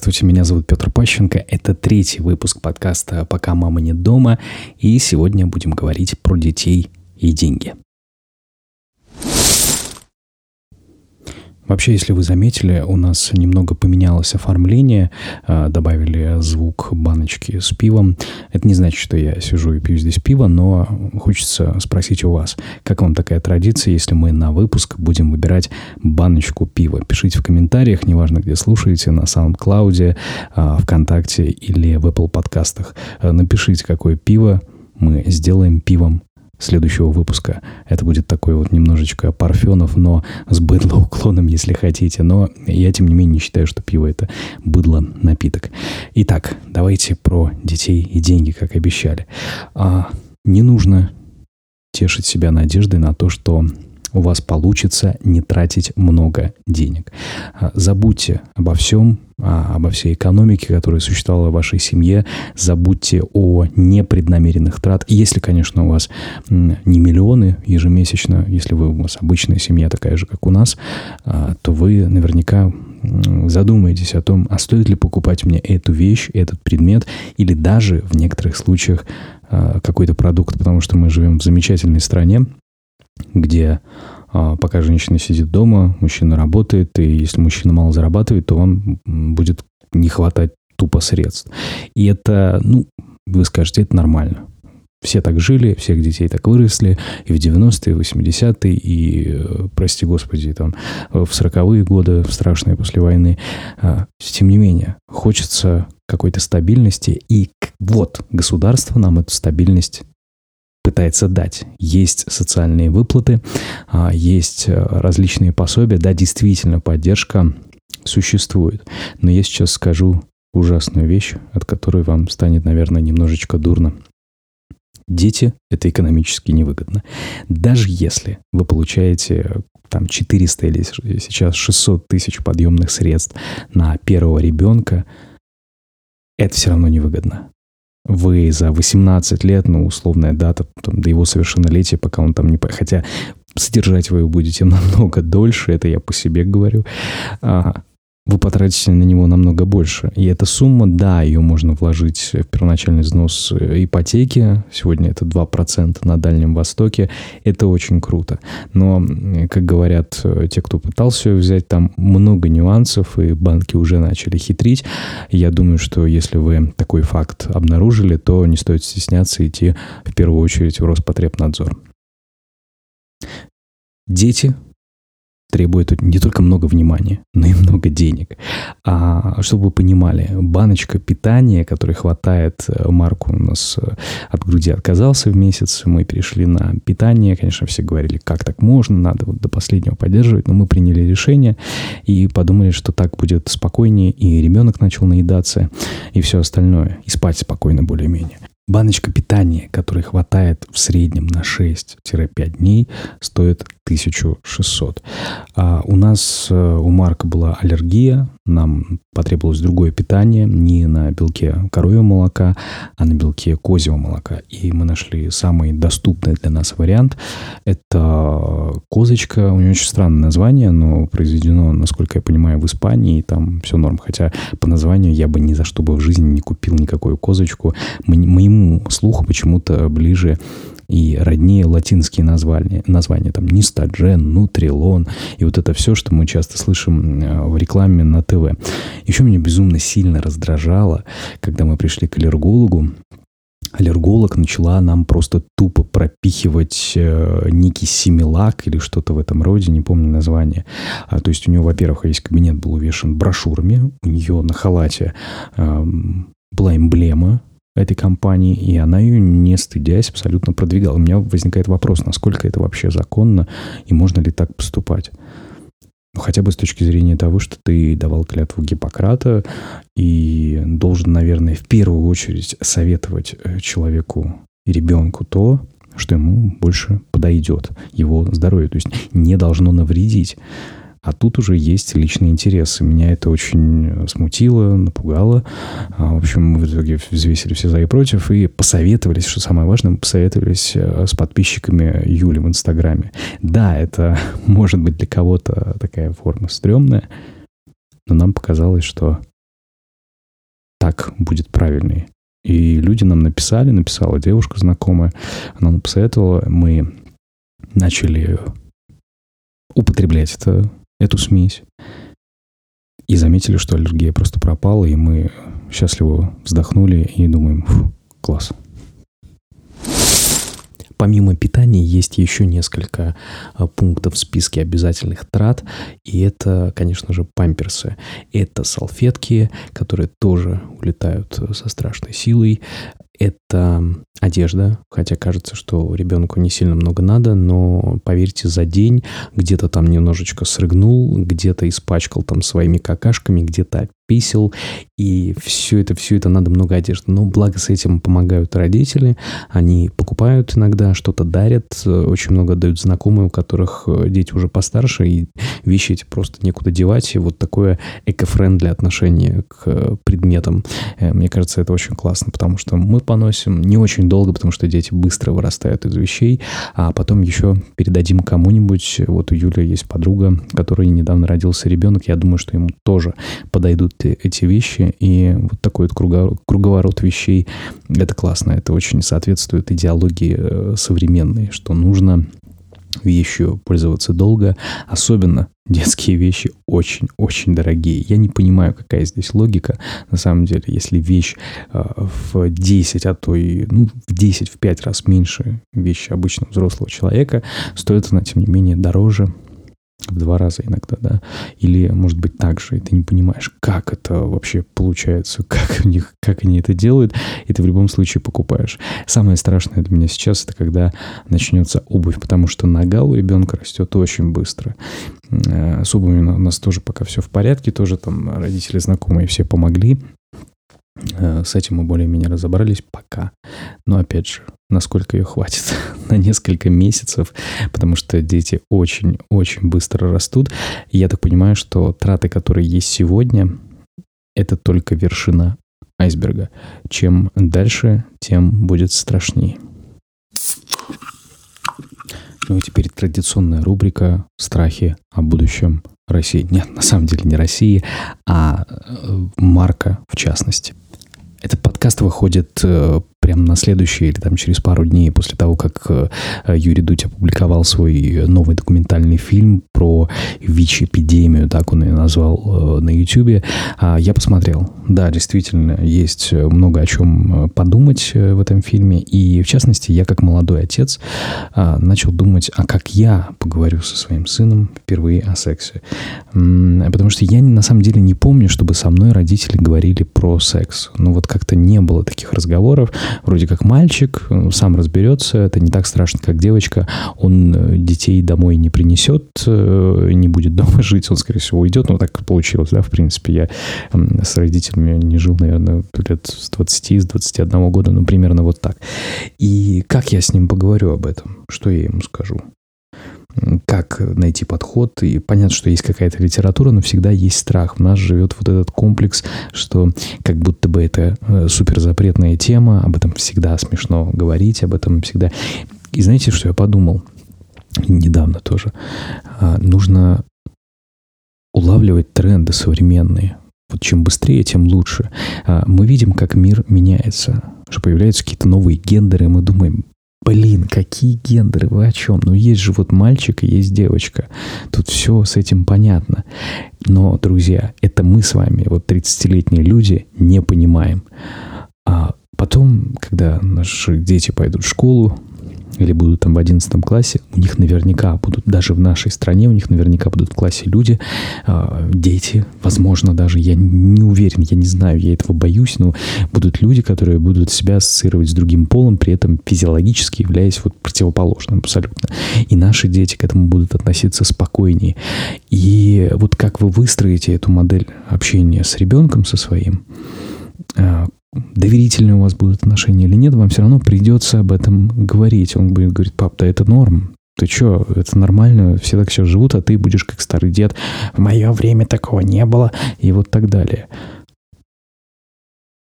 Здравствуйте, меня зовут Петр Пащенко. Это третий выпуск подкаста «Пока мама нет дома». И сегодня будем говорить про детей и деньги. Вообще, если вы заметили, у нас немного поменялось оформление, а, добавили звук баночки с пивом. Это не значит, что я сижу и пью здесь пиво, но хочется спросить у вас, как вам такая традиция, если мы на выпуск будем выбирать баночку пива? Пишите в комментариях, неважно, где слушаете, на SoundCloud, а, ВКонтакте или в Apple подкастах. Напишите, какое пиво мы сделаем пивом следующего выпуска. Это будет такой вот немножечко парфенов, но с быдло-уклоном, если хотите. Но я, тем не менее, не считаю, что пиво — это быдло-напиток. Итак, давайте про детей и деньги, как обещали. А, не нужно тешить себя надеждой на то, что у вас получится не тратить много денег. А, забудьте обо всем, а, обо всей экономике, которая существовала в вашей семье. Забудьте о непреднамеренных трат. Если, конечно, у вас не миллионы ежемесячно, если вы, у вас обычная семья такая же, как у нас, а, то вы наверняка задумаетесь о том, а стоит ли покупать мне эту вещь, этот предмет, или даже в некоторых случаях какой-то продукт, потому что мы живем в замечательной стране, где а, пока женщина сидит дома, мужчина работает, и если мужчина мало зарабатывает, то он будет не хватать тупо средств. И это, ну, вы скажете, это нормально. Все так жили, всех детей так выросли, и в 90-е, и в 80-е, и, э, прости господи, там, в 40-е годы, в страшные после войны. А, тем не менее, хочется какой-то стабильности, и вот государство нам эту стабильность пытается дать. Есть социальные выплаты, а, есть э, различные пособия. Да, действительно, поддержка существует. Но я сейчас скажу ужасную вещь, от которой вам станет, наверное, немножечко дурно. Дети – это экономически невыгодно. Даже если вы получаете там 400 или сейчас 600 тысяч подъемных средств на первого ребенка, это все равно невыгодно вы за 18 лет, ну, условная дата там, до его совершеннолетия, пока он там не... Хотя содержать вы его будете намного дольше, это я по себе говорю. А, вы потратите на него намного больше. И эта сумма, да, ее можно вложить в первоначальный взнос ипотеки. Сегодня это 2% на Дальнем Востоке. Это очень круто. Но, как говорят э, те, кто пытался ее взять, там много нюансов, и банки уже начали хитрить. Я думаю, что если вы такой факт обнаружили, то не стоит стесняться идти в первую очередь в Роспотребнадзор. Дети требует не только много внимания, но и много денег. А чтобы вы понимали, баночка питания, которой хватает, э, Марку у нас э, от груди отказался в месяц, мы перешли на питание, конечно, все говорили, как так можно, надо вот до последнего поддерживать, но мы приняли решение и подумали, что так будет спокойнее, и ребенок начал наедаться, и все остальное, и спать спокойно более-менее. Баночка питания, которой хватает в среднем на 6-5 дней, стоит 1600. А у нас, э, у Марка была аллергия, нам потребовалось другое питание, не на белке коровьего молока, а на белке козьего молока. И мы нашли самый доступный для нас вариант. Это козочка, у нее очень странное название, но произведено, насколько я понимаю, в Испании, и там все норм. Хотя по названию я бы ни за что бы в жизни не купил никакую козочку. Моему слуху почему-то ближе и роднее латинские названия, названия там Нистаджен, Нутрилон, и вот это все, что мы часто слышим э, в рекламе на ТВ. Еще меня безумно сильно раздражало, когда мы пришли к аллергологу, аллерголог начала нам просто тупо пропихивать э, некий семилак или что-то в этом роде, не помню название. А, то есть у нее, во-первых, весь кабинет был увешан брошюрами, у нее на халате э, была эмблема этой компании, и она ее, не стыдясь, абсолютно продвигала. У меня возникает вопрос, насколько это вообще законно, и можно ли так поступать. Ну, хотя бы с точки зрения того, что ты давал клятву Гиппократа и должен, наверное, в первую очередь советовать э, человеку и ребенку то, что ему больше подойдет, его здоровью, то есть не должно навредить. А тут уже есть личные интересы. Меня это очень смутило, напугало. А, в общем, мы в итоге взвесили все за и против и посоветовались, что самое важное, мы посоветовались э, с подписчиками Юли в Инстаграме. Да, это может быть для кого-то такая форма стрёмная, но нам показалось, что так будет правильнее. И люди нам написали, написала девушка знакомая, она нам посоветовала, мы начали употреблять это, эту смесь и заметили, что аллергия просто пропала, и мы счастливо вздохнули и думаем, класс. Помимо питания есть еще несколько а, пунктов в списке обязательных трат, и это, конечно же, памперсы. Это салфетки, которые тоже улетают со страшной силой. Это одежда, хотя кажется, что ребенку не сильно много надо, но поверьте, за день где-то там немножечко срыгнул, где-то испачкал там своими какашками, где-то писел, и все это, все это надо много одежды. Но благо с этим помогают родители, они покупают иногда, что-то дарят, очень много дают знакомые, у которых э, дети уже постарше, и вещи эти просто некуда девать, и вот такое эко-френдли отношение к э, предметам. Э, мне кажется, это очень классно, потому что мы поносим не очень долго, потому что дети быстро вырастают из вещей, а потом еще передадим кому-нибудь. Вот у Юли есть подруга, которой недавно родился ребенок, я думаю, что ему тоже подойдут эти вещи, и вот такой вот круговорот вещей, это классно, это очень соответствует идеологии э, современной, что нужно вещью пользоваться долго, особенно детские вещи очень-очень дорогие. Я не понимаю, какая здесь логика. На самом деле, если вещь э, в 10, а то и ну, в 10, в 5 раз меньше вещи обычного взрослого человека, стоит она, тем не менее, дороже в два раза иногда, да, или, может быть, так же, и ты не понимаешь, как это вообще получается, как у них, как они это делают, и ты в любом случае покупаешь. Самое страшное для меня сейчас, это когда начнется обувь, потому что нога у ребенка растет очень быстро. Э, с обувью у нас тоже пока все в порядке, тоже там родители знакомые все помогли, с этим мы более-менее разобрались пока. Но опять же, насколько ее хватит? На несколько месяцев, потому что дети очень-очень быстро растут. Я так понимаю, что траты, которые есть сегодня, это только вершина айсберга. Чем дальше, тем будет страшнее. Ну и теперь традиционная рубрика «Страхи о будущем России». Нет, на самом деле не России, а э, Марка в частности. Этот подкаст выходит э, прямо на следующий или там через пару дней после того, как э, Юрий Дудь опубликовал свой новый документальный фильм про ВИЧ-эпидемию, так он ее назвал э, на YouTube, а я посмотрел. Да, действительно, есть много о чем подумать в этом фильме. И, в частности, я как молодой отец начал думать, а как я поговорю со своим сыном впервые о сексе. Потому что я на самом деле не помню, чтобы со мной родители говорили про секс. Ну вот как-то не было таких разговоров вроде как мальчик, э, сам разберется, это не так страшно, как девочка, он э, детей домой не принесет, э, не будет дома жить, он, скорее всего, уйдет, ну, так получилось, да, в принципе, я с родителями не жил, наверное, лет с 20, с 21 года, ну, примерно вот так. И как я с ним поговорю об этом? Что я ему скажу? как найти подход. И понятно, что есть какая-то литература, но всегда есть страх. В нас живет вот этот комплекс, что как будто бы это э, суперзапретная тема, об этом всегда смешно говорить, об этом всегда... И знаете, что я подумал? Недавно тоже. А, нужно улавливать тренды современные. Вот чем быстрее, тем лучше. А, мы видим, как мир меняется, что появляются какие-то новые гендеры, и мы думаем, Блин, какие гендеры, вы о чем? Ну, есть же вот мальчик и есть девочка. Тут все с этим понятно. Но, друзья, это мы с вами, вот 30-летние люди, не понимаем. А потом, когда наши дети пойдут в школу, или будут там в 11 классе, у них наверняка будут, даже в нашей стране, у них наверняка будут в классе люди, э, дети, возможно, даже, я не уверен, я не знаю, я этого боюсь, но будут люди, которые будут себя ассоциировать с другим полом, при этом физиологически являясь вот противоположным абсолютно. И наши дети к этому будут относиться спокойнее. И вот как вы выстроите эту модель общения с ребенком, со своим, а, доверительные у вас будут отношения или нет, вам все равно придется об этом говорить. Он будет говорить, пап, да это норм. Ты что, это нормально, все так сейчас живут, а ты будешь как старый дед. В мое время такого не было. И вот так далее.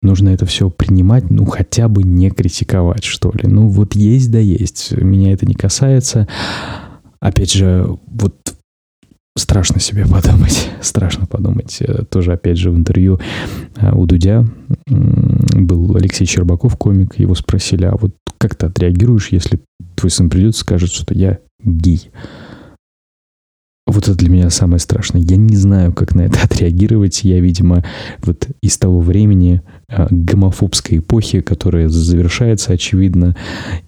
Нужно это все принимать, ну хотя бы не критиковать, что ли. Ну вот есть да есть. Меня это не касается. Опять же, вот страшно себе подумать, страшно подумать. Э, тоже, опять же, в интервью э, у Дудя был Алексей Щербаков, комик, его спросили, а вот как ты отреагируешь, если твой сын придет и скажет, что я гей? Вот это для меня самое страшное. Я не знаю, как на это отреагировать. Я, видимо, вот из того времени э, гомофобской эпохи, которая завершается, очевидно.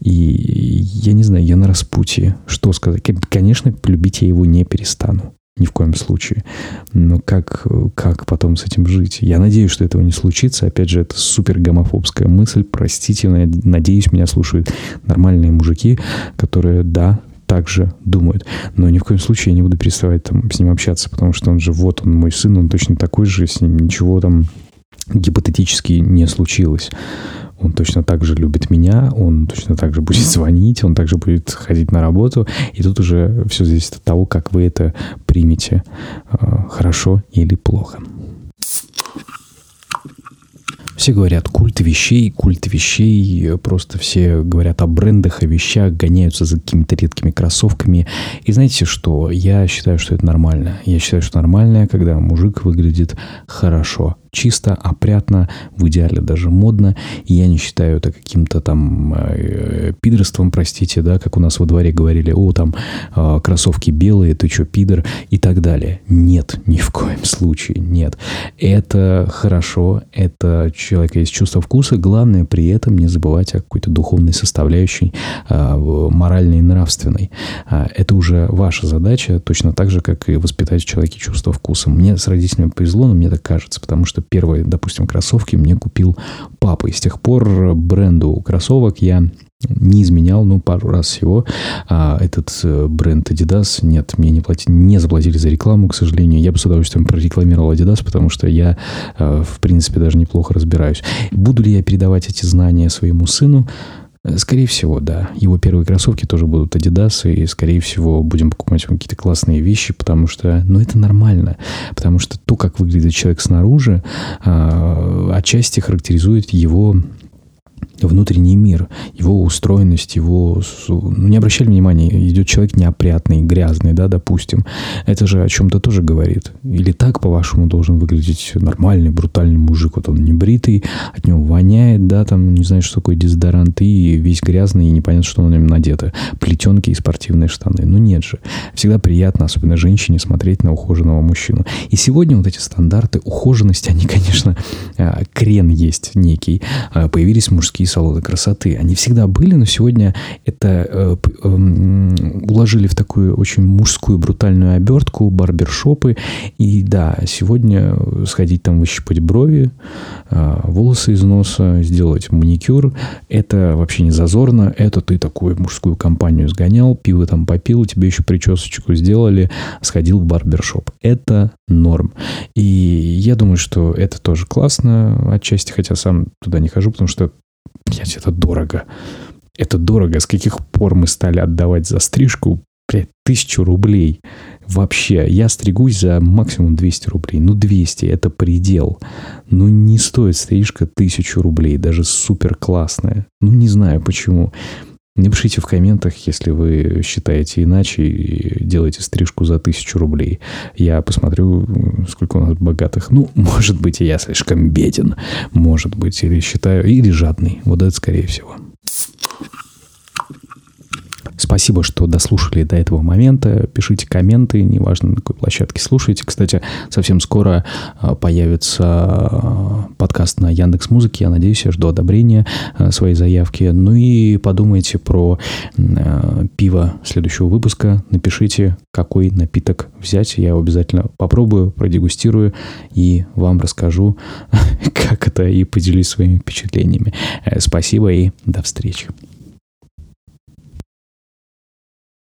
И я не знаю, я на распутье. Что сказать? Конечно, любить я его не перестану. Ни в коем случае. Но как, как потом с этим жить? Я надеюсь, что этого не случится. Опять же, это супер гомофобская мысль. Простите, надеюсь, меня слушают нормальные мужики, которые, да, также думают. Но ни в коем случае я не буду переставать там с ним общаться, потому что он же, вот он мой сын, он точно такой же, с ним ничего там гипотетически не случилось. Он точно так же любит меня, он точно так же будет звонить, он также будет ходить на работу. И тут уже все зависит от того, как вы это примете, а, хорошо или плохо. Все говорят культ вещей, культ вещей, просто все говорят о брендах, о вещах, гоняются за какими-то редкими кроссовками. И знаете что? Я считаю, что это нормально. Я считаю, что нормально, когда мужик выглядит хорошо чисто, опрятно, в идеале даже модно. Я не считаю это каким-то там э, пидорством, простите, да, как у нас во дворе говорили, о, там э, кроссовки белые, ты что, пидор, и так далее. Нет, ни в коем случае, нет. Это хорошо, это человека есть чувство вкуса, главное при этом не забывать о какой-то духовной составляющей, э, моральной и нравственной. Это уже ваша задача, точно так же, как и воспитать в человеке чувство вкуса. Мне с родителями повезло, но мне так кажется, потому что что первые, допустим, кроссовки мне купил папа. И с тех пор бренду кроссовок я не изменял, ну, пару раз всего. А этот э, бренд Adidas, нет, мне не, платили, не заплатили за рекламу, к сожалению. Я бы с удовольствием прорекламировал Adidas, потому что я, э, в принципе, даже неплохо разбираюсь. Буду ли я передавать эти знания своему сыну? Э, скорее всего, да. Его первые кроссовки тоже будут Adidas, и, скорее всего, будем покупать какие-то классные вещи, потому что, ну, это нормально. Потому что то, как выглядит человек снаружи, э, отчасти характеризует его внутренний мир, его устроенность, его... Ну, не обращали внимания, идет человек неопрятный, грязный, да, допустим. Это же о чем-то тоже говорит. Или так, по-вашему, должен выглядеть нормальный, брутальный мужик. Вот он не бритый, от него воняет, да, там, не знаю, что такое дезодорант, и весь грязный, и непонятно, что на нем надето. Плетенки и спортивные штаны. Ну, нет же. Всегда приятно, особенно женщине, смотреть на ухоженного мужчину. И сегодня вот эти стандарты ухоженности, они, конечно, а, крен есть некий. А, появились мужские салоны красоты. Они всегда были, но сегодня это э, э, уложили в такую очень мужскую брутальную обертку, барбершопы. И да, сегодня сходить там выщипать брови, э, волосы из носа, сделать маникюр, это вообще не зазорно. Это ты такую мужскую компанию сгонял, пиво там попил, тебе еще причесочку сделали, сходил в барбершоп. Это норм. И я думаю, что это тоже классно отчасти, хотя сам туда не хожу, потому что Блять, это дорого. Это дорого. С каких пор мы стали отдавать за стрижку, блядь, тысячу рублей? Вообще, я стригусь за максимум 200 рублей. Ну, 200 – это предел. Ну, не стоит стрижка тысячу рублей, даже супер классная. Ну, не знаю почему. Напишите в комментах, если вы считаете иначе и делаете стрижку за тысячу рублей. Я посмотрю, сколько у нас богатых. Ну, может быть, я слишком беден. Может быть, или считаю, или жадный. Вот это скорее всего. Спасибо, что дослушали до этого момента. Пишите комменты, неважно, на какой площадке слушаете. Кстати, совсем скоро а, появится а, подкаст на Яндекс Музыке. Я надеюсь, я жду одобрения а, своей заявки. Ну и подумайте про пиво следующего выпуска. Напишите, какой напиток взять. Я его обязательно попробую, продегустирую и вам расскажу, как это, и поделюсь своими впечатлениями. Э, спасибо и до встречи.